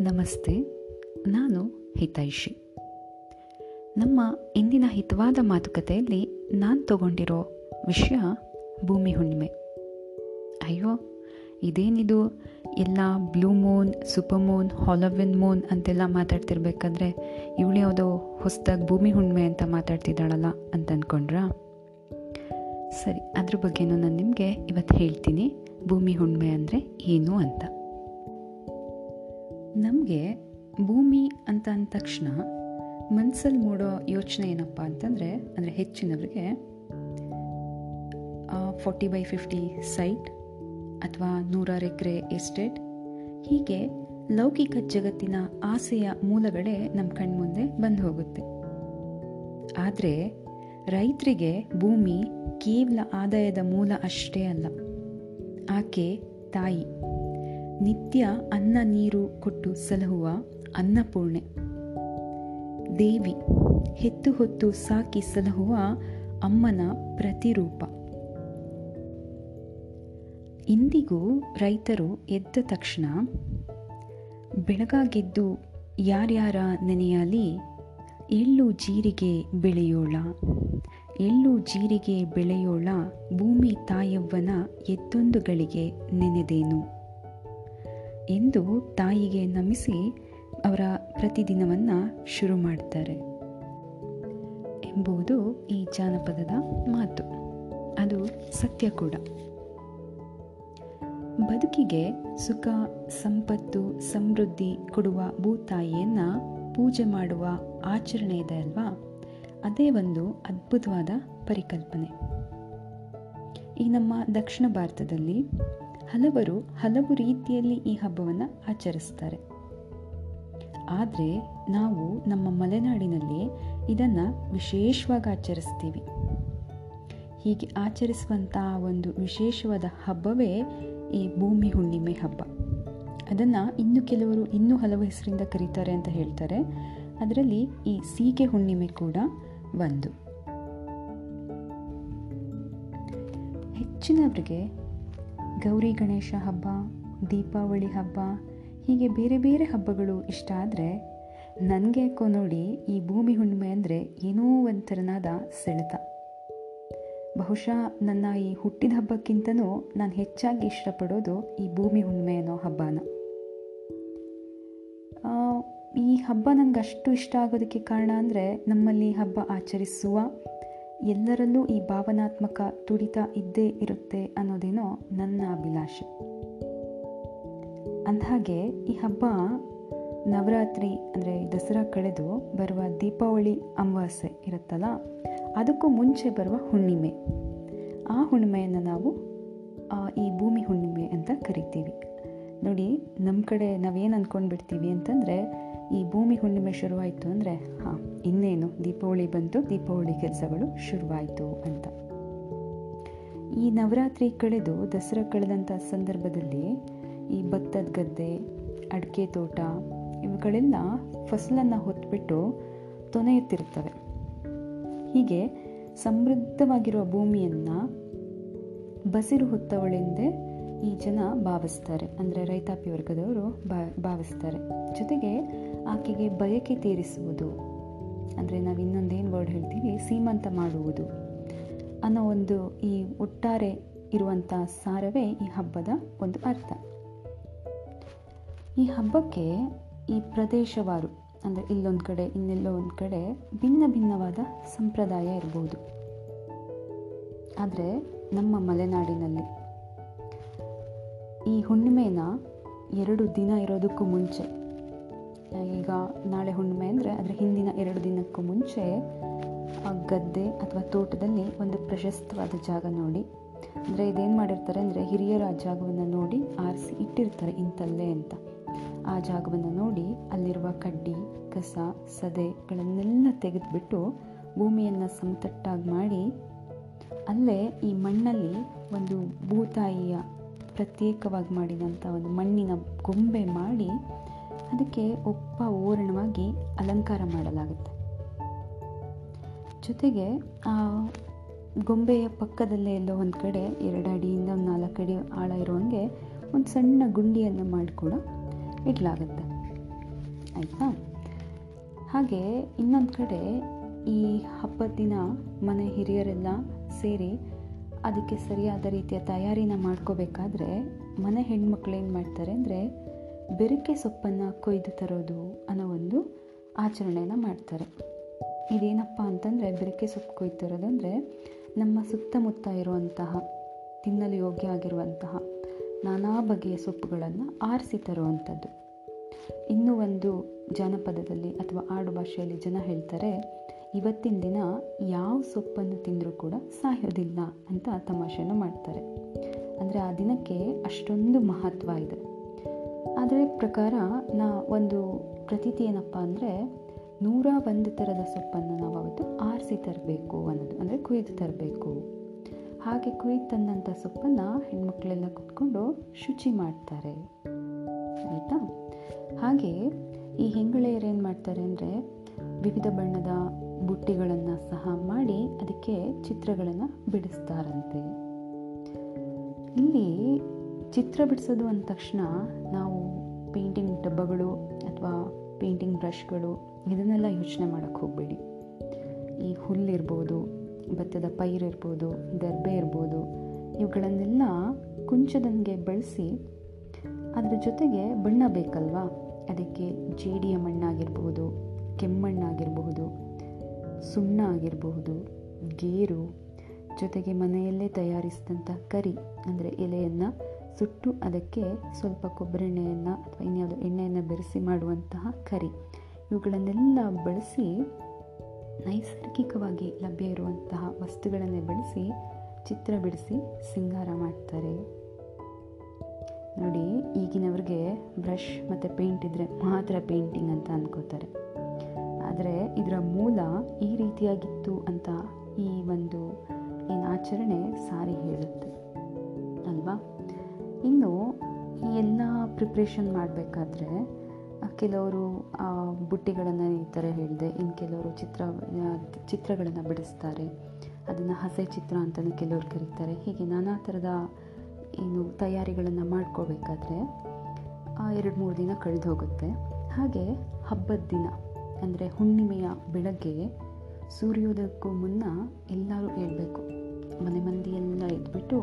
ನಮಸ್ತೆ, ನಾನು ಹಿತೈಷಿ. ನಮ್ಮ ಇಂದಿನ ಹಿತವಾದ ಮಾತುಕತೆಯಲ್ಲಿ ನಾನು ತಗೊಂಡಿರೋ ವಿಷಯ ಭೂಮಿ ಹುಣ್ಣಿಮೆ. ಅಯ್ಯೋ, ಇದೇನಿದು? ಎಲ್ಲ blue moon, super moon, Halloween moon ಅಂತೆಲ್ಲ ಮಾತಾಡ್ತಿರ್ಬೇಕಾದ್ರೆ ಇವಳು ಯಾವುದೋ ಹೊಸದಾಗಿ ಭೂಮಿ ಹುಣ್ಣಿಮೆ ಅಂತ ಮಾತಾಡ್ತಿದ್ದಾಳಲ್ಲ ಅಂತ ಅಂದ್ಕೊಂಡ್ರಾ ಸರಿ, ಅದ್ರ ಬಗ್ಗೆನೂ ನಾನು ನಿಮಗೆ ಇವತ್ತು ಹೇಳ್ತೀನಿ. ಭೂಮಿ ಹುಣ್ಣಿಮೆ ಅಂದರೆ ಏನು ಅಂತ. ನಮಗೆ ಭೂಮಿ ಅಂತ ಅಂದ ತಕ್ಷಣ ಮನಸ್ಸಲ್ಲಿ ಮೂಡೋ ಯೋಚನೆ ಏನಪ್ಪ ಅಂತಂದರೆ, ಅಂದರೆ ಹೆಚ್ಚಿನವರಿಗೆ ಫೋರ್ಟಿ ಬೈ ಫಿಫ್ಟಿ ಸೈಟ್ ಅಥವಾ ನೂರಾರು ಎಕರೆ ಎಸ್ಟೇಟ್ ಹೀಗೆ ಲೌಕಿಕ ಜಗತ್ತಿನ ಆಸೆಯ ಮೂಲಗಳೇ ನಮ್ಮ ಕಣ್ಮುಂದೆ ಬಂದು ಹೋಗುತ್ತೆ. ಆದರೆ ರೈತರಿಗೆ ಭೂಮಿ ಕೇವಲ ಆದಾಯದ ಮೂಲ ಅಷ್ಟೇ ಅಲ್ಲ. ಆಕೆ ತಾಯಿ. ನಿತ್ಯ ಅನ್ನ ನೀರು ಕೊಟ್ಟು ಸಲಹುವ ಅನ್ನಪೂರ್ಣೆ. ದೇವಿ ಹೆತ್ತು ಹೊತ್ತು ಸಾಕಿ ಸಲಹುವ ಅಮ್ಮನ ಪ್ರತಿರೂಪ. ಇಂದಿಗೂ ರೈತರು ಎದ್ದ ತಕ್ಷಣ ಬೆಳಗಾಗೆದ್ದು ಯಾರ್ಯಾರ ನೆನೆಯಲಿ, ಎಳ್ಳು ಜೀರಿಗೆ ಬೆಳೆಯೋಳ, ಎಳ್ಳು ಜೀರಿಗೆ ಬೆಳೆಯೋಳ ಭೂಮಿ ತಾಯವ್ವನ ಎತ್ತೊಂದುಗಳಿಗೆ ನೆನೆದೇನು. ಎಂದು ತಾಯಿಗೆ ನಮಿಸಿ ಅವರ ಪ್ರತಿದಿನವನ್ನು ಶುರು ಮಾಡ್ತಾರೆ ಎಂಬುದು ಈ ಜಾನಪದದ ಮಾತು. ಅದು ಸತ್ಯ ಕೂಡ. ಬದುಕಿಗೆ ಸುಖ, ಸಂಪತ್ತು, ಸಮೃದ್ಧಿ ಕೊಡುವ ಭೂತಾಯಿಯನ್ನು ಪೂಜೆ ಮಾಡುವ ಆಚರಣೆ ಇದೆ ಅಲ್ವಾ? ಅದೇ ಒಂದು ಅದ್ಭುತವಾದ ಪರಿಕಲ್ಪನೆ. ಈ ನಮ್ಮ ದಕ್ಷಿಣ ಭಾರತದಲ್ಲಿ ಹಲವರು ಹಲವು ರೀತಿಯಲ್ಲಿ ಈ ಹಬ್ಬವನ್ನು ಆಚರಿಸ್ತಾರೆ. ಆದರೆ ನಾವು ನಮ್ಮ ಮಲೆನಾಡಿನಲ್ಲಿ ಇದನ್ನು ವಿಶೇಷವಾಗಿ ಆಚರಿಸ್ತೀವಿ. ಹೀಗೆ ಆಚರಿಸುವಂಥ ಒಂದು ವಿಶೇಷವಾದ ಹಬ್ಬವೇ ಈ ಭೂಮಿ ಹುಣ್ಣಿಮೆ ಹಬ್ಬ. ಅದನ್ನು ಇನ್ನು ಕೆಲವರು ಇನ್ನೂ ಹಲವು ಹೆಸರಿಂದ ಕರೀತಾರೆ ಅಂತ ಹೇಳ್ತಾರೆ. ಅದರಲ್ಲಿ ಈ ಸೀಗೆ ಹುಣ್ಣಿಮೆ ಕೂಡ ಒಂದು. ಹೆಚ್ಚಿನವರಿಗೆ ಗೌರಿ ಗಣೇಶ ಹಬ್ಬ, ದೀಪಾವಳಿ ಹಬ್ಬ, ಹೀಗೆ ಬೇರೆ ಬೇರೆ ಹಬ್ಬಗಳು ಇಷ್ಟ ಆದರೆ ನನಗೆ ಯಾಕೋ ನೋಡಿ ಈ ಭೂಮಿ ಹುಣ್ಣಿಮೆ ಅಂದರೆ ಏನೋ ಒಂಥರನಾದ ಸೆಳೆತ. ಬಹುಶಃ ನನ್ನ ಈ ಹುಟ್ಟಿದ ಹಬ್ಬಕ್ಕಿಂತನೂ ನಾನು ಹೆಚ್ಚಾಗಿ ಇಷ್ಟಪಡೋದು ಈ ಭೂಮಿ ಹುಣ್ಣಿಮೆ ಅನ್ನೋ ಹಬ್ಬನ. ಈ ಹಬ್ಬ ನನಗೆ ಅಷ್ಟು ಇಷ್ಟ ಆಗೋದಕ್ಕೆ ಕಾರಣ ಅಂದರೆ ನಮ್ಮಲ್ಲಿ ಹಬ್ಬ ಆಚರಿಸುವ ಎಲ್ಲರಲ್ಲೂ ಈ ಭಾವನಾತ್ಮಕ ತುಡಿತ ಇದ್ದೇ ಇರುತ್ತೆ ಅನ್ನೋದೇನೋ ನನ್ನ ಅಭಿಲಾಷೆ. ಅಂದಹಾಗೆ ಈ ಹಬ್ಬ ನವರಾತ್ರಿ, ಅಂದರೆ ದಸರಾ ಕಳೆದು ಬರುವ ದೀಪಾವಳಿ ಅಮಾವಾಸ್ಯೆ ಇರುತ್ತಲ್ಲ, ಅದಕ್ಕೂ ಮುಂಚೆ ಬರುವ ಹುಣ್ಣಿಮೆ. ಆ ಹುಣ್ಣಿಮೆಯನ್ನು ನಾವು ಈ ಭೂಮಿ ಹುಣ್ಣಿಮೆ ಅಂತ ಕರಿತೀವಿ. ನೋಡಿ ನಮ್ಮ ಕಡೆ ನಾವೇನು ಅಂದ್ಕೊಂಡ್ಬಿಡ್ತೀವಿ ಅಂತಂದರೆ ಈ ಭೂಮಿ ಹುಣ್ಣಿಮೆ ಶುರುವಾಯಿತು ಅಂದರೆ, ಹಾಂ, ಇನ್ನೇನು? ದೀಪಾವಳಿ ಬಂತು, ದೀಪಾವಳಿ ಕೆಲಸಗಳು ಶುರುವಾಯಿತು ಅಂತ. ಈ ನವರಾತ್ರಿ ಕಳೆದು ದಸರಾ ಕಳೆದಂಥ ಸಂದರ್ಭದಲ್ಲಿ ಈ ಭತ್ತದ ಗದ್ದೆ, ಅಡಿಕೆ ತೋಟ, ಇವುಗಳೆಲ್ಲ ಫಸಲನ್ನು ಹೊತ್ಬಿಟ್ಟು ತೊನೆಯುತ್ತಿರುತ್ತವೆ. ಹೀಗೆ ಸಮೃದ್ಧವಾಗಿರುವ ಭೂಮಿಯನ್ನು ಬಸಿರು ಹೊತ್ತವಳೆಂದೇ ಈ ಜನ ಭಾವಿಸ್ತಾರೆ. ಅಂದರೆ ರೈತಾಪಿ ವರ್ಗದವರು ಭಾವಿಸ್ತಾರೆ. ಜೊತೆಗೆ ಆಕೆಗೆ ಬಯಕೆ ತೀರಿಸುವುದು. ಅಂದರೆ ನಾವು ಇನ್ನೊಂದೇನು ವರ್ಡ್ ಹೇಳ್ತೀವಿ? ಸೀಮಂತ ಮಾಡುವುದು. ಅನ್ನೋ ಒಂದು ಈ ಒಟ್ಟಾರೆ ಇರುವಂಥ ಸಾರವೇ ಈ ಹಬ್ಬದ ಒಂದು ಅರ್ಥ. ಈ ಹಬ್ಬಕ್ಕೆ ಈ ಪ್ರದೇಶವಾರು, ಅಂದರೆ ಇಲ್ಲೊಂದು ಕಡೆ, ಇನ್ನೆಲ್ಲೋ ಒಂದು ಕಡೆ ಭಿನ್ನ ಭಿನ್ನವಾದ ಸಂಪ್ರದಾಯ ಇರ್ಬೋದು. ಆದರೆ ನಮ್ಮ ಮಲೆನಾಡಿನಲ್ಲಿ ಈ ಹುಣ್ಣಿಮೆನ ಎರಡು ದಿನ ಇರೋದಕ್ಕೂ ಮುಂಚೆ ಈಗ ನಾಳೆ ಹುಣ್ಣಿಮೆ ಅಂದರೆ ಅದರ ಹಿಂದಿನ ಎರಡು ದಿನಕ್ಕೂ ಮುಂಚೆ ಆ ಗದ್ದೆ ಅಥವಾ ತೋಟದಲ್ಲಿ ಒಂದು ಪ್ರಶಸ್ತವಾದ ಜಾಗ ನೋಡಿ. ಅಂದರೆ ಇದೇನು ಮಾಡಿರ್ತಾರೆ ಅಂದರೆ ಹಿರಿಯರು ಆ ಜಾಗವನ್ನು ನೋಡಿ ಆರಿಸಿ ಇಟ್ಟಿರ್ತಾರೆ ಇಂಥಲ್ಲೇ ಅಂತ. ಆ ಜಾಗವನ್ನು ನೋಡಿ ಅಲ್ಲಿರುವ ಕಡ್ಡಿ, ಕಸ ಸದೆಗಳನ್ನೆಲ್ಲ ತೆಗೆದುಬಿಟ್ಟು ಭೂಮಿಯನ್ನು ಸಮತಟ್ಟಾಗಿ ಮಾಡಿ ಅಲ್ಲೇ ಈ ಮಣ್ಣಲ್ಲಿ ಒಂದು ಭೂತಾಯಿಯ ಪ್ರತ್ಯೇಕವಾಗಿ ಮಾಡಿದಂಥ ಒಂದು ಮಣ್ಣಿನ ಗೊಂಬೆ ಮಾಡಿ ಅದಕ್ಕೆ ಒಪ್ಪ ಓರಣವಾಗಿ ಅಲಂಕಾರ ಮಾಡಲಾಗುತ್ತೆ. ಜೊತೆಗೆ, ಆ, ಗೊಂಬೆಯ ಪಕ್ಕದಲ್ಲೇ ಎಲ್ಲೋ ಒಂದು ಕಡೆ ಎರಡು ಅಡಿಯಿಂದ ಒಂದು ನಾಲ್ಕು ಅಡಿ ಆಳ ಇರುವಂಗೆ ಒಂದು ಸಣ್ಣ ಗುಂಡಿಯನ್ನು ಮಾಡಿ ಕೂಡ ಇಡಲಾಗುತ್ತೆ. ಆಯಿತಾ? ಹಾಗೆ ಇನ್ನೊಂದು ಕಡೆ ಈ ಹಬ್ಬದ ದಿನ ಮನೆ ಹಿರಿಯರೆಲ್ಲ ಸೇರಿ ಅದಕ್ಕೆ ಸರಿಯಾದ ರೀತಿಯ ತಯಾರಿನ ಮಾಡ್ಕೋಬೇಕಾದ್ರೆ ಮನೆ ಹೆಣ್ಮಕ್ಳು ಏನು ಮಾಡ್ತಾರೆ ಅಂದರೆ ಬೆರಕೆ ಸೊಪ್ಪನ್ನು ಕೊಯ್ದು ತರೋದು ಅನ್ನೋ ಒಂದು ಆಚರಣೆಯನ್ನು ಮಾಡ್ತಾರೆ. ಇದೇನಪ್ಪ ಅಂತಂದರೆ ಬೆರಕೆ ಸೊಪ್ಪು ಕೊಯ್ದು ತರೋದು ಅಂದರೆ ನಮ್ಮ ಸುತ್ತಮುತ್ತ ಇರುವಂತಹ, ತಿನ್ನಲು ಯೋಗ್ಯ ಆಗಿರುವಂತಹ ನಾನಾ ಬಗೆಯ ಸೊಪ್ಪುಗಳನ್ನು ಆರಿಸಿ ತರುವಂಥದ್ದು. ಇನ್ನೂ ಒಂದು ಜಾನಪದದಲ್ಲಿ ಅಥವಾ ಆಡು ಭಾಷೆಯಲ್ಲಿ ಜನ ಹೇಳ್ತಾರೆ, ಇವತ್ತಿನ ದಿನ ಯಾವ ಸೊಪ್ಪನ್ನು ತಿಂದರೂ ಕೂಡ ಸಾಯೋದಿಲ್ಲ ಅಂತ ತಮಾಷೆಯನ್ನು ಮಾಡ್ತಾರೆ. ಅಂದರೆ ಆ ದಿನಕ್ಕೆ ಅಷ್ಟೊಂದು ಮಹತ್ವ ಇದೆ. ಅದರ ಪ್ರಕಾರ ನಾ ಒಂದು ಪ್ರತೀತಿ ಏನಪ್ಪ ಅಂದರೆ ನೂರ ಒಂದು ಥರದ ಸೊಪ್ಪನ್ನು ನಾವು ಅವತ್ತು ಆರಿಸಿ ತರಬೇಕು ಅನ್ನೋದು, ಅಂದರೆ ಕುಯ್ದು ತರಬೇಕು. ಹಾಗೆ ಕುಯ್ದು ತಂದಂಥ ಸೊಪ್ಪನ್ನು ಹೆಣ್ಮಕ್ಳೆಲ್ಲ ಕುತ್ಕೊಂಡು ಶುಚಿ ಮಾಡ್ತಾರೆ. ಆಯಿತಾ? ಹಾಗೆ ಈ ಹೆಂಗಳೆಯರು ಏನು ಮಾಡ್ತಾರೆ ಅಂದರೆ ವಿವಿಧ ಬಣ್ಣದ ಬುಟ್ಟಿಗಳನ್ನು ಸಹ ಮಾಡಿ ಅದಕ್ಕೆ ಚಿತ್ರಗಳನ್ನು ಬಿಡಿಸ್ತಾರಂತೆ. ಇಲ್ಲಿ ಚಿತ್ರ ಬಿಡಿಸೋದು ಅಂದ ತಕ್ಷಣ ನಾವು ಪೇಂಟಿಂಗ್ ಡಬ್ಬಗಳು ಅಥವಾ ಪೇಂಟಿಂಗ್ ಬ್ರಷ್ಗಳು ಇದನ್ನೆಲ್ಲ ಯೋಚನೆ ಮಾಡೋಕ್ಕೆ ಹೋಗಬೇಡಿ. ಈ ಹುಲ್ಲಿರ್ಬೋದು ಭತ್ತದ ಪೈರಿರ್ಬೋದು ದರ್ಬೆ ಇರ್ಬೋದು ಇವುಗಳನ್ನೆಲ್ಲ ಕುಂಚದಂಗೆ ಬಳಸಿ ಅದರ ಜೊತೆಗೆ ಬಣ್ಣ ಬೇಕಲ್ವಾ? ಅದಕ್ಕೆ ಜೇಡಿಯ ಮಣ್ಣಾಗಿರ್ಬೋದು ಕೆಮ್ಮಣ್ಣಾಗಿರಬಹುದು ಸುಣ್ಣ ಆಗಿರಬಹುದು ಗೇರು, ಜೊತೆಗೆ ಮನೆಯಲ್ಲೇ ತಯಾರಿಸಿದಂಥ ಕರಿ ಅಂದರೆ ಎಲೆಯನ್ನು ಸುಟ್ಟು ಅದಕ್ಕೆ ಸ್ವಲ್ಪ ಕೊಬ್ಬರೆಣ್ಣೆಯನ್ನು ಅಥವಾ ಇನ್ಯಾವುದೋ ಎಣ್ಣೆಯನ್ನು ಬೆರೆಸಿ ಮಾಡುವಂತಹ ಕರಿ. ಇವುಗಳನ್ನೆಲ್ಲ ಬಳಸಿ ನೈಸರ್ಗಿಕವಾಗಿ ಲಭ್ಯ ಇರುವಂತಹ ವಸ್ತುಗಳನ್ನೇ ಬಳಸಿ ಚಿತ್ರ ಬಿಡಿಸಿ ಸಿಂಗಾರ ಮಾಡ್ತಾರೆ. ನೋಡಿ, ಈಗಿನವ್ರಿಗೆ ಬ್ರಷ್ ಮತ್ತು ಪೇಂಟ್ ಇದ್ದರೆ ಮಾತ್ರ ಪೇಂಟಿಂಗ್ ಅಂತ ಅಂದ್ಕೋತಾರೆ ಆದರೆ ಇದರ ಮೂಲ ಈ ರೀತಿಯಾಗಿತ್ತು ಅಂತ ಈ ಒಂದು ಏನು ಆಚರಣೆ ಸಾರಿ ಹೇಳುತ್ತೆ. ಅಲ್ವಾ? ಇನ್ನು ಈ ಎಲ್ಲ ಪ್ರಿಪ್ರೇಷನ್ ಮಾಡಬೇಕಾದ್ರೆ ಕೆಲವರು ಬುಟ್ಟಿಗಳನ್ನು ಈ ಥರ ಹೇಳಿದೆ ಇನ್ನು ಕೆಲವರು ಚಿತ್ರ ಚಿತ್ರಗಳನ್ನು ಬಿಡಿಸ್ತಾರೆ. ಅದನ್ನು ಹಸೆ ಚಿತ್ರ ಅಂತಲೂ ಕೆಲವರು ಕರೀತಾರೆ. ಹೀಗೆ ನಾನಾ ಥರದ ಏನು, ತಯಾರಿಗಳನ್ನು ಮಾಡ್ಕೋಬೇಕಾದ್ರೆ ಎರಡು ಮೂರು ದಿನ ಕಳೆದು ಹೋಗುತ್ತೆ ಹಾಗೆ ಹಬ್ಬದ ದಿನ, ಅಂದರೆ ಹುಣ್ಣಿಮೆಯ ಬೆಳಗ್ಗೆ ಸೂರ್ಯೋದಯಕ್ಕೂ ಮುನ್ನ ಎಲ್ಲರೂ ಹೇಳಬೇಕು. ಮನೆ ಮಂದಿ ಎಲ್ಲ ಎದ್ಬಿಟ್ಟು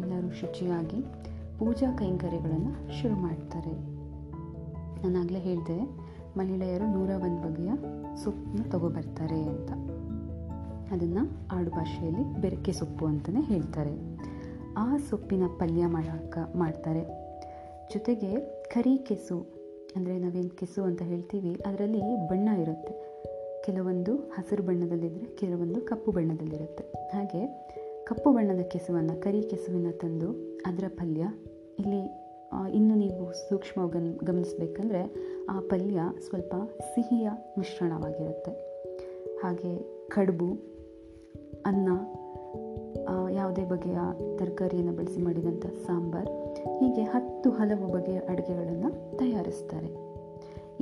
ಎಲ್ಲರೂ ಶುಚಿಯಾಗಿ ಪೂಜಾ ಕೈಂಕರ್ಯಗಳನ್ನು ಶುರು ಮಾಡ್ತಾರೆ. ನಾನಾಗಲೇ ಹೇಳಿದೆ, ಮಹಿಳೆಯರು ನೂರ ಒಂದು ಬಗೆಯ ಸೊಪ್ಪನ್ನ ತಗೊಬರ್ತಾರೆ ಅಂತ. ಅದನ್ನು ಆಡು ಭಾಷೆಯಲ್ಲಿ ಬೆರಕೆ ಸೊಪ್ಪು ಅಂತಲೇ ಹೇಳ್ತಾರೆ. ಆ ಸೊಪ್ಪಿನ ಪಲ್ಯ ಮಾಡಾಕ ಮಾಡ್ತಾರೆ. ಜೊತೆಗೆ ಕರಿ ಕೆಸು, ಅಂದರೆ ನಾವೇನು ಕೆಸು ಅಂತ ಹೇಳ್ತೀವಿ, ಅದರಲ್ಲಿ ಬಣ್ಣ ಇರುತ್ತೆ. ಕೆಲವೊಂದು ಹಸಿರು ಬಣ್ಣದಲ್ಲಿದ್ದರೆ ಕೆಲವೊಂದು ಕಪ್ಪು ಬಣ್ಣದಲ್ಲಿರುತ್ತೆ. ಹಾಗೆ ಕಪ್ಪು ಬಣ್ಣದ ಕೆಸುವನ್ನು, ಕರಿ ಕೆಸುವಿನ ತಂದು ಅದರ ಪಲ್ಯ. ಇಲ್ಲಿ ಇನ್ನು ನೀವು ಸೂಕ್ಷ್ಮ ಗಮ್, ಗಮನಿಸಬೇಕಂದ್ರೆ ಆ ಪಲ್ಯ ಸ್ವಲ್ಪ ಸಿಹಿಯ ಮಿಶ್ರಣವಾಗಿರುತ್ತೆ. ಹಾಗೆ ಕಡುಬು, ಅನ್ನ ಯಾವುದೇ ಬಗೆಯ ತರಕಾರಿಯನ್ನು ಬಳಸಿ ಮಾಡಿದಂಥ ಸಾಂಬಾರ್. ಹೀಗೆ ಹತ್ತು ಹಲವು ಬಗೆಯ ಅಡುಗೆಗಳನ್ನು ತಯಾರಿಸ್ತಾರೆ.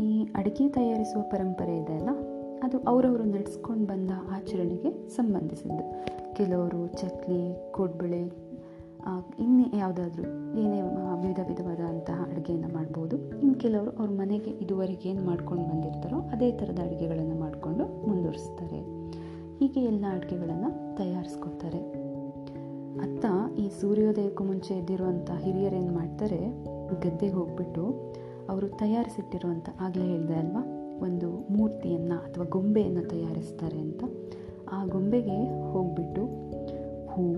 ಈ ಅಡುಗೆ ತಯಾರಿಸುವ ಪರಂಪರೆ ಇದೆ ಅಲ್ಲ? ಅದು ಅವರವರು ನಡೆಸ್ಕೊಂಡು ಬಂದ ಆಚರಣೆಗೆ ಸಂಬಂಧಿಸಿದ್ದು. ಕೆಲವರು ಚಕ್ಲಿ, ಕೋಡ್ಬಳೆ ಇನ್ನೇ ಯಾವುದಾದ್ರೂ ಏನೇ ವಿಧ ವಿಧವಾದಂತಹ ಅಡುಗೆಯನ್ನು ಮಾಡ್ಬೋದು. ಇನ್ನು ಕೆಲವರು ಅವ್ರ ಮನೆಗೆ ಇದುವರೆಗೆ ಏನು ಮಾಡ್ಕೊಂಡು ಬಂದಿರ್ತಾರೋ ಅದೇ ಥರದ ಅಡುಗೆಗಳನ್ನು ಮಾಡಿಕೊಂಡು ಮುಂದುವರಿಸ್ತಾರೆ. ಹೀಗೆ ಎಲ್ಲ ಅಡುಗೆಗಳನ್ನು ತಯಾರಿಸ್ಕೊಳ್ತಾರೆ ಅತ್ತ ಈ ಸೂರ್ಯೋದಯಕ್ಕೂ ಮುಂಚೆ ಎದ್ದಿರುವಂಥ ಹಿರಿಯರೇನು ಮಾಡ್ತಾರೆ ಗದ್ದೆಗೆ ಹೋಗ್ಬಿಟ್ಟು ಅವರು ತಯಾರಿಸಿಟ್ಟಿರುವಂಥ ಆಗಲೇ ಹೇಳಿದೆ ಅಲ್ವಾ? ಒಂದು ಮೂರ್ತಿಯನ್ನು ಅಥವಾ ಗೊಂಬೆಯನ್ನು ತಯಾರಿಸ್ತಾರೆ ಅಂತ. ಆ ಗೊಂಬೆಗೆ ಹೋಗ್ಬಿಟ್ಟು ಹೂ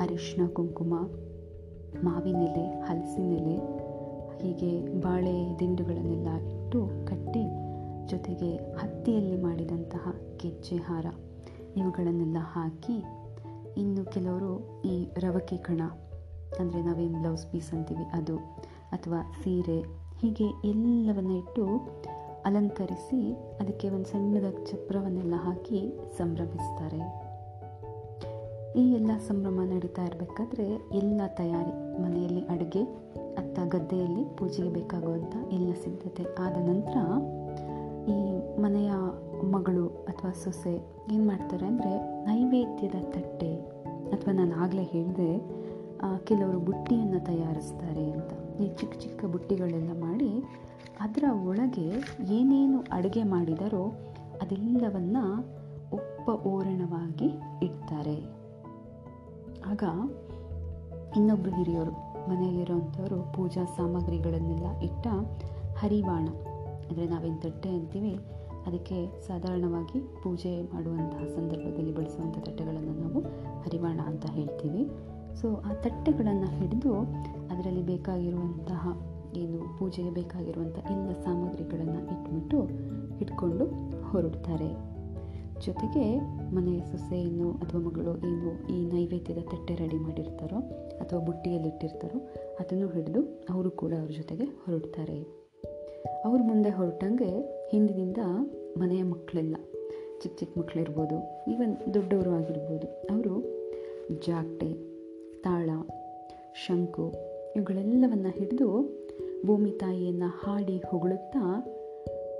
ಅರಿಶಿನ ಕುಂಕುಮ ಮಾವಿನೆಲೆ ಹಲಸಿನೆಲೆ ಹೀಗೆ ಬಾಳೆ ದಿಂಡುಗಳನ್ನೆಲ್ಲ ಇಟ್ಟು ಕಟ್ಟಿ ಜೊತೆಗೆ ಹತ್ತಿಯಲ್ಲಿ ಮಾಡಿದಂತಹ ಗೆಜ್ಜೆ ಹಾರ ಇವುಗಳನ್ನೆಲ್ಲ ಹಾಕಿ ಇನ್ನು ಕೆಲವರು ಈ ರವಕೆ ಕಣ, ಅಂದರೆ ನಾವೇನು ಬ್ಲೌಸ್ ಪೀಸ್ ಅಂತೀವಿ ಅದು, ಅಥವಾ ಸೀರೆ ಹೀಗೆ ಎಲ್ಲವನ್ನ ಇಟ್ಟು ಅಲಂಕರಿಸಿ ಅದಕ್ಕೆ ಒಂದು ಸಣ್ಣದಾಗಿ ಚಪ್ರವನ್ನೆಲ್ಲ ಹಾಕಿ ಸಂಭ್ರಮಿಸ್ತಾರೆ. ಈ ಎಲ್ಲ ಸಂಭ್ರಮ ನಡೀತಾ ಇರಬೇಕಾದ್ರೆ ಎಲ್ಲ ತಯಾರಿ, ಮನೆಯಲ್ಲಿ ಅಡುಗೆ ಅತ್ತ ಗದ್ದೆಯಲ್ಲಿ ಪೂಜೆಗೆ ಬೇಕಾಗುವಂಥ ಎಲ್ಲ ಸಿದ್ಧತೆ ಆದ ನಂತರ ಈ ಮನೆಯ ಮಗಳು ಅಥವಾ ಸೊಸೆ ಏನು ಮಾಡ್ತಾರೆ ಅಂದರೆ ನೈವೇದ್ಯದ ತಟ್ಟೆ ಅಥವಾ ನಾನು ಆಗಲೇ ಹೇಳಿದೆ ಕೆಲವರು ಬುಟ್ಟಿಯನ್ನು ತಯಾರಿಸ್ತಾರೆ ಅಂತ. ಈ ಚಿಕ್ಕ ಚಿಕ್ಕ ಬುಟ್ಟಿಗಳೆಲ್ಲ ಮಾಡಿ ಅದರ ಒಳಗೆ ಏನೇನು ಅಡುಗೆ ಮಾಡಿದರೋ ಅದೆಲ್ಲವನ್ನು ಉಪ್ಪ ಓರಣವಾಗಿ ಇಡ್ತಾರೆ. ಆಗ ಇನ್ನೊಬ್ಬರು ಹಿರಿಯವರು ಮನೆಯಲ್ಲಿರುವಂಥವರು ಪೂಜಾ ಸಾಮಗ್ರಿಗಳನ್ನೆಲ್ಲ ಇಟ್ಟ ಹರಿವಾಣ, ಅಂದರೆ ನಾವೇನು ತಟ್ಟೆ ಅಂತೀವಿ, ಅದಕ್ಕೆ ಸಾಧಾರಣವಾಗಿ ಪೂಜೆ ಮಾಡುವಂತಹ ಸಂದರ್ಭದಲ್ಲಿ ಬಳಸುವಂಥ ತಟ್ಟೆಗಳನ್ನು ನಾವು ಹರಿವಾಣ ಅಂತ ಹೇಳ್ತೀವಿ. ಸೊ ಆ ತಟ್ಟೆಗಳನ್ನು ಹಿಡಿದು ಅದರಲ್ಲಿ ಬೇಕಾಗಿರುವಂತಹ ಏನು ಪೂಜೆಗೆ ಬೇಕಾಗಿರುವಂಥ ಎಲ್ಲ ಸಾಮಗ್ರಿಗಳನ್ನು ಇಟ್ಬಿಟ್ಟು ಇಟ್ಕೊಂಡು ಹೊರಡ್ತಾರೆ. ಜೊತೆಗೆ ಮನೆಯ ಸೊಸೆ ಅಥವಾ ಮಗಳು ಏನು ಈ ನೈವೇದ್ಯದ ತಟ್ಟೆ ರೆಡಿ ಮಾಡಿರ್ತಾರೋ ಅಥವಾ ಬುಟ್ಟಿಯಲ್ಲಿ ಇಟ್ಟಿರ್ತಾರೋ ಅದನ್ನು ಹಿಡಿದು ಅವರು ಕೂಡ ಅವ್ರ ಜೊತೆಗೆ ಹೊರಡ್ತಾರೆ. ಅವ್ರ ಮುಂದೆ ಹೊರಟಂಗೆ ಹಿಂದಿನಿಂದ ಮನೆಯ ಮಕ್ಕಳೆಲ್ಲ, ಚಿಕ್ಕ ಚಿಕ್ಕ ಮಕ್ಕಳಿರ್ಬೋದು ಈವನ್ ದೊಡ್ಡವರು ಆಗಿರ್ಬೋದು, ಅವರು ಜಾಕ್ಟೆ ತಾಳ, ಶಂಕು, ಇವುಗಳೆಲ್ಲವನ್ನು ಹಿಡಿದು ಭೂಮಿ ತಾಯಿಯನ್ನು ಹಾಡಿ ಹೊಗಳುತ್ತಾ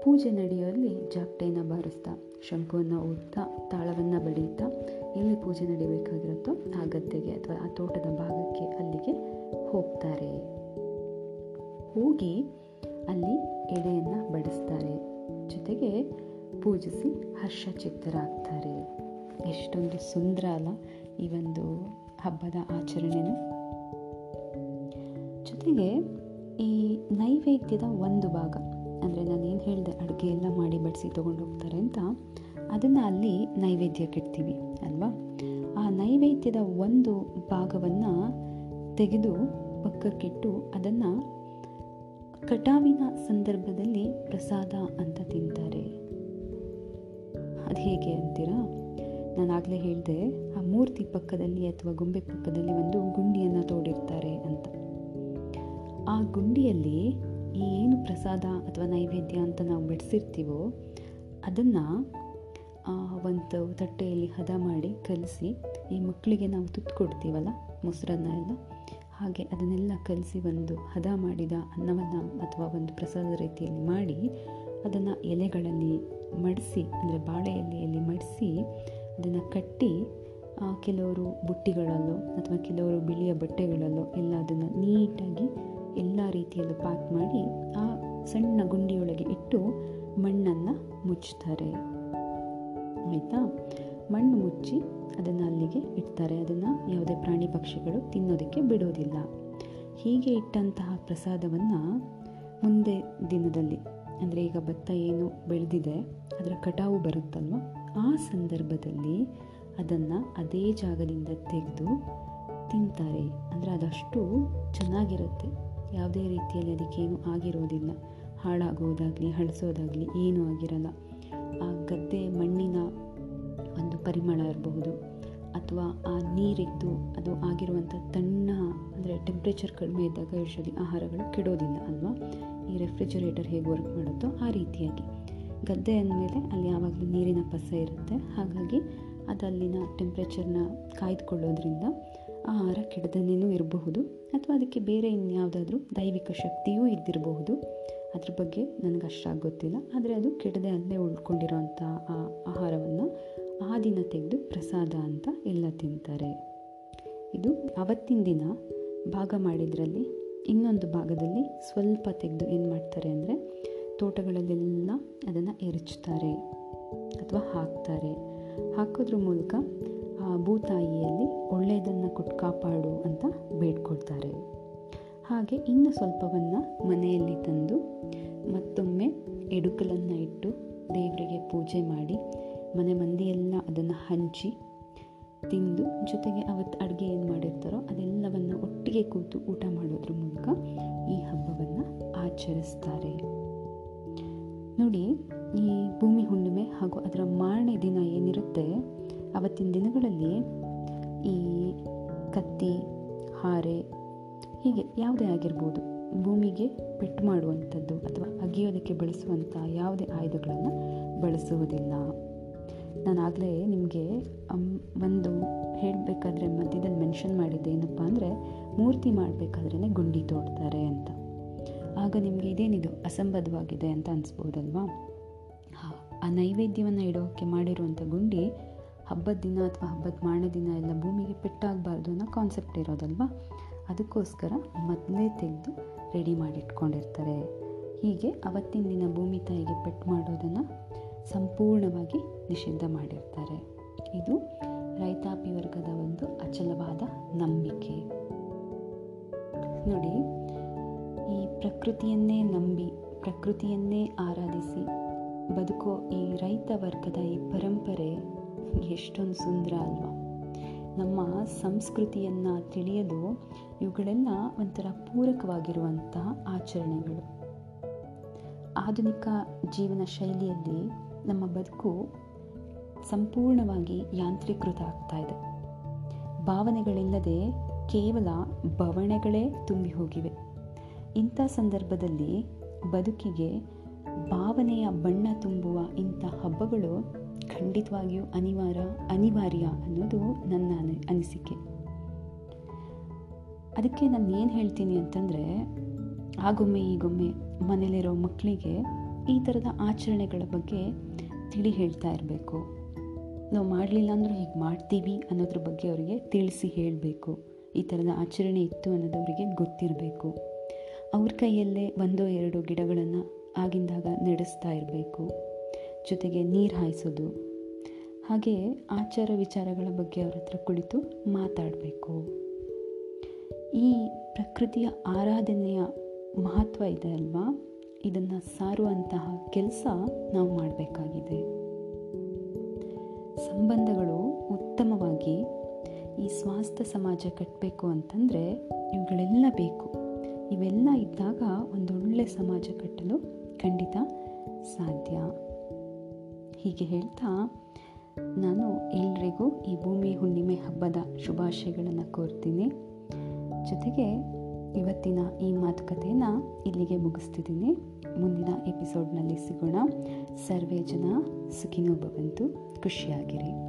ಪೂಜೆ ನಡೆಯುವಲ್ಲಿ ಜಾಕ್ಟೆಯನ್ನು ಬಾರಿಸ್ತಾ, ಶಂಕುವನ್ನು ಓದ್ತಾ ತಾಳವನ್ನು ಬಡಿಯುತ್ತಾ ಎಲ್ಲಿ ಪೂಜೆ ನಡೀಬೇಕಾಗಿರುತ್ತೋ ಆ ಗದ್ದೆಗೆ ಅಥವಾ ಆ ತೋಟದ ಭಾಗಕ್ಕೆ ಅಲ್ಲಿಗೆ ಹೋಗ್ತಾರೆ. ಹೋಗಿ ಅಲ್ಲಿ ಎಡೆಯನ್ನು ಬಡಿಸ್ತಾರೆ. ಜೊತೆಗೆ ಪೂಜಿಸಿ ಹರ್ಷಚಿತ್ತರಾಗ್ತಾರೆ. ಎಷ್ಟೊಂದು ಸುಂದರ ಅಲ್ಲ ಈ ಒಂದು ಹಬ್ಬದ ಆಚರಣೆನ. ಜೊತೆಗೆ ಈ ನೈವೇದ್ಯದ ಒಂದು ಭಾಗ, ಅಂದರೆ ನಾನು ಏನು ಹೇಳಿದೆ, ಅಡುಗೆ ಎಲ್ಲ ಮಾಡಿ ಬಡಿಸಿ ತೊಗೊಂಡು ಹೋಗ್ತಾರೆ ಅಂತ, ಅದನ್ನು ಅಲ್ಲಿ ನೈವೇದ್ಯಕ್ಕೆ ಇಡ್ತೀವಿ ಅಲ್ವಾ? ಆ ನೈವೇದ್ಯದ ಒಂದು ಭಾಗವನ್ನು ತೆಗೆದು ಪಕ್ಕಕ್ಕಿಟ್ಟು ಅದನ್ನು ಕಟಾವಿನ ಸಂದರ್ಭದಲ್ಲಿ ಪ್ರಸಾದ ಅಂತ ತಿಂತಾರೆ. ಅದು ಹೇಗೆ ಅಂತೀರಾ? ನಾನು ಆಗಲೇ ಹೇಳಿದೆ, ಆ ಮೂರ್ತಿ ಪಕ್ಕದಲ್ಲಿ ಅಥವಾ ಗೊಂಬೆ ಪಕ್ಕದಲ್ಲಿ ಒಂದು ಗುಂಡಿಯನ್ನು ತೋಡಿರ್ತಾರೆ ಅಂತ. ಆ ಗುಂಡಿಯಲ್ಲಿ ಏನು ಪ್ರಸಾದ ಅಥವಾ ನೈವೇದ್ಯ ಅಂತ ನಾವು ಬಿಡಿಸಿರ್ತೀವೋ ಅದನ್ನು ಒಂದು ತಟ್ಟೆಯಲ್ಲಿ ಹದ ಮಾಡಿ ಕಲಸಿ ಈ ಮಕ್ಕಳಿಗೆ ನಾವು ತುತ್ತು ಕೊಡ್ತೀವಲ್ಲ, ಮೊಸರನ್ನ ಎಲ್ಲ, ಹಾಗೆ ಅದನ್ನೆಲ್ಲ ಕಲಸಿ ಒಂದು ಹದ ಮಾಡಿದ ಅನ್ನವನ್ನು ಅಥವಾ ಒಂದು ಪ್ರಸಾದ ರೀತಿಯಲ್ಲಿ ಮಾಡಿ ಅದನ್ನು ಎಲೆಗಳಲ್ಲಿ ಮಡಿಸಿ, ಅಂದರೆ ಬಾಳೆ ಎಲೆಯಲ್ಲಿ ಮಡಿಸಿ ಅದನ್ನು ಕಟ್ಟಿ ಕೆಲವರು ಬುಟ್ಟಿಗಳಲ್ಲೋ ಅಥವಾ ಕೆಲವರು ಬಿಳಿಯ ಬಟ್ಟೆಗಳಲ್ಲೋ ಎಲ್ಲ ಅದನ್ನು ನೀಟಾಗಿ ಎಲ್ಲ ರೀತಿಯಲ್ಲೂ ಪ್ಯಾಕ್ ಮಾಡಿ ಆ ಸಣ್ಣ ಗುಂಡಿಯೊಳಗೆ ಇಟ್ಟು ಮಣ್ಣನ್ನು ಮುಚ್ತಾರೆ ಆಯಿತಾ? ಮಣ್ಣು ಮುಚ್ಚಿ ಅದನ್ನು ಅಲ್ಲಿಗೆ ಇಡ್ತಾರೆ. ಅದನ್ನು ಯಾವುದೇ ಪ್ರಾಣಿ ಪಕ್ಷಿಗಳು ತಿನ್ನೋದಕ್ಕೆ ಬಿಡೋದಿಲ್ಲ. ಹೀಗೆ ಇಟ್ಟಂತಹ ಪ್ರಸಾದವನ್ನು ಮುಂದೆ ದಿನದಲ್ಲಿ, ಅಂದರೆ ಈಗ ಭತ್ತ ಏನು ಬೆಳೆದಿದೆ, ಅದರ ಕಟಾವು ಬರುತ್ತಲ್ವ? ಆ ಸಂದರ್ಭದಲ್ಲಿ ಅದನ್ನು ಅದೇ ಜಾಗದಿಂದ ತೆಗೆದು ತಿಂತಾರೆ. ಅಂದರೆ ಅದಷ್ಟು ಚೆನ್ನಾಗಿರುತ್ತೆ. ಯಾವುದೇ ರೀತಿಯಲ್ಲಿ ಅದಕ್ಕೇನು ಆಗಿರೋದಿಲ್ಲ. ಹಾಳಾಗೋದಾಗಲಿ ಹಳಸೋದಾಗಲಿ ಏನೂ ಆಗಿರಲ್ಲ. ಆ ಗದ್ದೆ, ಮಣ್ಣಿನ ಒಂದು ಪರಿಮಳ ಇರಬಹುದು, ಅಥವಾ ಆ ನೀರಿದ್ದು ಅದು ಆಗಿರುವಂಥ ತಣ್ಣ, ಅಂದರೆ ಟೆಂಪ್ರೇಚರ್ ಕಡಿಮೆ ಇದ್ದಾಗ ಯೂಶ್ವಲಿ ಆಹಾರಗಳು ಕೆಡೋದಿಲ್ಲ ಅಲ್ವಾ? ಈ ರೆಫ್ರಿಜರೇಟರ್ ಹೇಗೆ ವರ್ಕ್ ಮಾಡುತ್ತೋ ಆ ರೀತಿಯಾಗಿ. ಗದ್ದೆ ಅಂದಮೇಲೆ ಅಲ್ಲಿ ಯಾವಾಗಲೂ ನೀರಿನ ಪಸ ಇರುತ್ತೆ. ಹಾಗಾಗಿ ಅದಲ್ಲಿನ ಟೆಂಪ್ರೇಚರ್ನ ಕಾಯ್ದುಕೊಳ್ಳೋದ್ರಿಂದ ಆಹಾರ ಕೆಡದನೇನೂ ಇರಬಹುದು ಅಥವಾ ಅದಕ್ಕೆ ಬೇರೆ ಇನ್ಯಾವುದಾದ್ರೂ ದೈವಿಕ ಶಕ್ತಿಯೂ ಇದ್ದಿರಬಹುದು. ಅದ್ರ ಬಗ್ಗೆ ನನಗೆ ಅಷ್ಟಾಗಿ ಗೊತ್ತಿಲ್ಲ ಆದರೆ ಅದು ಕೆಡದೆ ಅಲ್ಲೇ ಉಳ್ಕೊಂಡಿರೋಂಥ ಆ ಆಹಾರವನ್ನು ಆ ದಿನ ತೆಗೆದು ಪ್ರಸಾದ ಅಂತ ಎಲ್ಲ ತಿಂತಾರೆ. ಇದು ಅವತ್ತಿನ ದಿನ ಭಾಗ ಮಾಡಿದ್ರಲ್ಲಿ ಇನ್ನೊಂದು ಭಾಗದಲ್ಲಿ ಸ್ವಲ್ಪ ತೆಗೆದು ಏನು ಮಾಡ್ತಾರೆ ಅಂದರೆ ತೋಟಗಳಲ್ಲೆಲ್ಲ ಅದನ್ನು ಎರಚ್ತಾರೆ ಅಥವಾ ಹಾಕ್ತಾರೆ. ಹಾಕೋದ್ರ ಮೂಲಕ ಭೂತಾಯಿಯಲ್ಲಿ ಒಳ್ಳೆಯದನ್ನು ಕೊಟ್ಟು ಕಾಪಾಡು ಅಂತ ಬೇಡ್ಕೊಳ್ತಾರೆ. ಹಾಗೆ ಇನ್ನು ಸ್ವಲ್ಪವನ್ನು ಮನೆಯಲ್ಲಿ ತಂದು ಮತ್ತೊಮ್ಮೆ ಎಡುಕಲನ್ನು ಇಟ್ಟು ದೇವರಿಗೆ ಪೂಜೆ ಮಾಡಿ ಮನೆ ಮಂದಿಯೆಲ್ಲ ಅದನ್ನು ಹಂಚಿ ತಿಂದು ಜೊತೆಗೆ ಅವತ್ತು ಅಡುಗೆ ಏನು ಮಾಡಿರ್ತಾರೋ ಅದೆಲ್ಲವನ್ನು ಒಟ್ಟಿಗೆ ಕೂತು ಊಟ ಮಾಡೋದ್ರ ಮೂಲಕ ಈ ಹಬ್ಬವನ್ನು ಆಚರಿಸ್ತಾರೆ. ನೋಡಿ ಈ ಭೂಮಿ ಹುಣ್ಣಿಮೆ ಹಾಗೂ ಅದರ ಮಾರನೇ ದಿನ ಏನಿರುತ್ತೆ ಅವತ್ತಿನ ದಿನಗಳಲ್ಲಿ ಈ ಕತ್ತಿ, ಹಾರೆ ಹೀಗೆ ಯಾವುದೇ ಆಗಿರ್ಬೋದು ಭೂಮಿಗೆ ಪೆಟ್ಟು ಮಾಡುವಂಥದ್ದು ಅಥವಾ ಅಗಿಯೋದಕ್ಕೆ ಬಳಸುವಂಥ ಯಾವುದೇ ಆಯುಧಗಳನ್ನು ಬಳಸುವುದಿಲ್ಲ. ನಾನು ಆಗಲೇ ನಿಮಗೆ ಒಂದು ಹೇಳಬೇಕಾದ್ರೆ ಮಧ್ಯದಲ್ಲಿ ಮೆನ್ಷನ್ ಮಾಡಿದ್ದೆ ಏನಪ್ಪ ಅಂದರೆ ಮೂರ್ತಿ ಮಾಡಬೇಕಾದ್ರೇ ಗುಂಡಿ ತೋಡ್ತಾರೆ ಅಂತ. ಆಗ ನಿಮಗೆ ಇದೇನಿದು ಅಸಂಬದ್ಧವಾಗಿದೆ ಅಂತ ಅನಿಸ್ಬೋದಲ್ವಾ? ಆ ನೈವೇದ್ಯವನ್ನು ಇಡೋಕ್ಕೆ ಮಾಡಿರುವಂಥ ಗುಂಡಿ ಹಬ್ಬದ ದಿನ ಅಥವಾ ಹಬ್ಬದ ಮಾರನೇ ದಿನ ಎಲ್ಲ ಭೂಮಿಗೆ ಪೆಟ್ಟಾಗಬಾರ್ದು ಅನ್ನೋ ಕಾನ್ಸೆಪ್ಟ್ ಇರೋದಲ್ವಾ? ಅದಕ್ಕೋಸ್ಕರ ಮೊದಲೇ ತೆಗೆದು ರೆಡಿ ಮಾಡಿಟ್ಕೊಂಡಿರ್ತಾರೆ. ಹೀಗೆ ಅವತ್ತಿನ ದಿನ ಭೂಮಿ ತಾಯಿಗೆ ಪೆಟ್ಟು ಮಾಡೋದನ್ನು ಸಂಪೂರ್ಣವಾಗಿ ನಿಷಿದ್ಧ ಮಾಡಿರ್ತಾರೆ. ಇದು ರೈತಾಪಿ ವರ್ಗದ ಒಂದು ಅಚಲವಾದ ನಂಬಿಕೆ. ನೋಡಿ, ಈ ಪ್ರಕೃತಿಯನ್ನೇ ನಂಬಿ, ಪ್ರಕೃತಿಯನ್ನೇ ಆರಾಧಿಸಿ ಬದುಕೋ ಈ ರೈತ ವರ್ಗದ ಈ ಪರಂಪರೆ ಎಷ್ಟೊಂದು ಸುಂದರ ಅಲ್ವಾ? ನಮ್ಮ ಸಂಸ್ಕೃತಿಯನ್ನು ತಿಳಿಯೋದು ಇವುಗಳೆಲ್ಲ ಒಂಥರ ಪೂರಕವಾಗಿರುವಂಥ ಆಚರಣೆಗಳು. ಆಧುನಿಕ ಜೀವನ ಶೈಲಿಯಲ್ಲಿ ನಮ್ಮ ಬದುಕು ಸಂಪೂರ್ಣವಾಗಿ ಯಾಂತ್ರೀಕೃತ ಆಗ್ತಾ ಇದೆ. ಭಾವನೆಗಳಿಲ್ಲದೆ ಕೇವಲ ಬವಣೆಗಳೇ ತುಂಬಿ ಹೋಗಿವೆ. ಇಂಥ ಸಂದರ್ಭದಲ್ಲಿ ಬದುಕಿಗೆ ಭಾವನೆಯ ಬಣ್ಣ ತುಂಬುವ ಇಂಥ ಹಬ್ಬಗಳು ಖಂಡಿತವಾಗಿಯೂ ಅನಿವಾರ್ಯ ಅನಿವಾರ್ಯ ಅನ್ನೋದು ನನ್ನ ಅನಿ, ಅನಿಸಿಕೆ. ಅದಕ್ಕೆ ನಾನು ಏನು ಹೇಳ್ತೀನಿ ಅಂತಂದರೆ, ಆಗೊಮ್ಮೆ ಈಗೊಮ್ಮೆ ಮನೇಲಿರೋ ಮಕ್ಕಳಿಗೆ ಈ ಥರದ ಆಚರಣೆಗಳ ಬಗ್ಗೆ ತಿಳಿ ಹೇಳ್ತಾ ಇರಬೇಕು. ನಾವು ಮಾಡಲಿಲ್ಲ ಅಂದರೂ ಹೀಗೆ ಮಾಡ್ತೀವಿ ಅನ್ನೋದ್ರ ಬಗ್ಗೆ ಅವರಿಗೆ ತಿಳಿಸಿ ಹೇಳಬೇಕು. ಈ ಥರದ ಆಚರಣೆ ಇತ್ತು ಅನ್ನೋದು ಅವರಿಗೆ ಗೊತ್ತಿರಬೇಕು. ಅವ್ರ ಕೈಯಲ್ಲೇ ಒಂದೋ ಎರಡೋ ಗಿಡಗಳನ್ನು ಆಗಿಂದಾಗ ನಡೆಸ್ತಾ ಇರಬೇಕು. ಜೊತೆಗೆ ನೀರು ಹಾಯಿಸೋದು ಹಾಗೆ ಆಚಾರ ವಿಚಾರಗಳ ಬಗ್ಗೆ ಅವ್ರ ಹತ್ರ ಕುಳಿತು ಮಾತಾಡಬೇಕು. ಈ ಪ್ರಕೃತಿಯ ಆರಾಧನೆಯ ಮಹತ್ವ ಇದೆ ಅಲ್ವಾ? ಇದನ್ನು ಸಾರುವಂತಹ ಕೆಲಸ ನಾವು ಮಾಡಬೇಕಾಗಿದೆ. ಸಂಬಂಧಗಳು ಉತ್ತಮವಾಗಿ ಈ ಸ್ವಾಸ್ಥ್ಯ ಸಮಾಜ ಕಟ್ಟಬೇಕು ಅಂತಂದರೆ ಇವುಗಳೆಲ್ಲ ಬೇಕು. ಇವೆಲ್ಲ ಇದ್ದಾಗ ಒಂದೊಳ್ಳೆ ಸಮಾಜ ಕಟ್ಟಲು ಖಂಡಿತ ಸಾಧ್ಯ. ಹೀಗೆ ಹೇಳ್ತಾ ನಾನು ಎಲ್ರಿಗೂ ಈ ಭೂಮಿ ಹುಣ್ಣಿಮೆ ಹಬ್ಬದ ಶುಭಾಶಯಗಳನ್ನು ಕೋರ್ತೀನಿ. ಜೊತೆಗೆ ಇವತ್ತಿನ ಈ ಮಾತುಕತೆಯನ್ನು ಇಲ್ಲಿಗೆ ಮುಗಿಸ್ತಿದ್ದೀನಿ. ಮುಂದಿನ ಎಪಿಸೋಡ್ನಲ್ಲಿ ಸಿಗೋಣ. ಸರ್ವೇ ಜನ ಸುಖಿನೋ ಭವಂತು ಖುಷಿಯಾಗಿರಿ.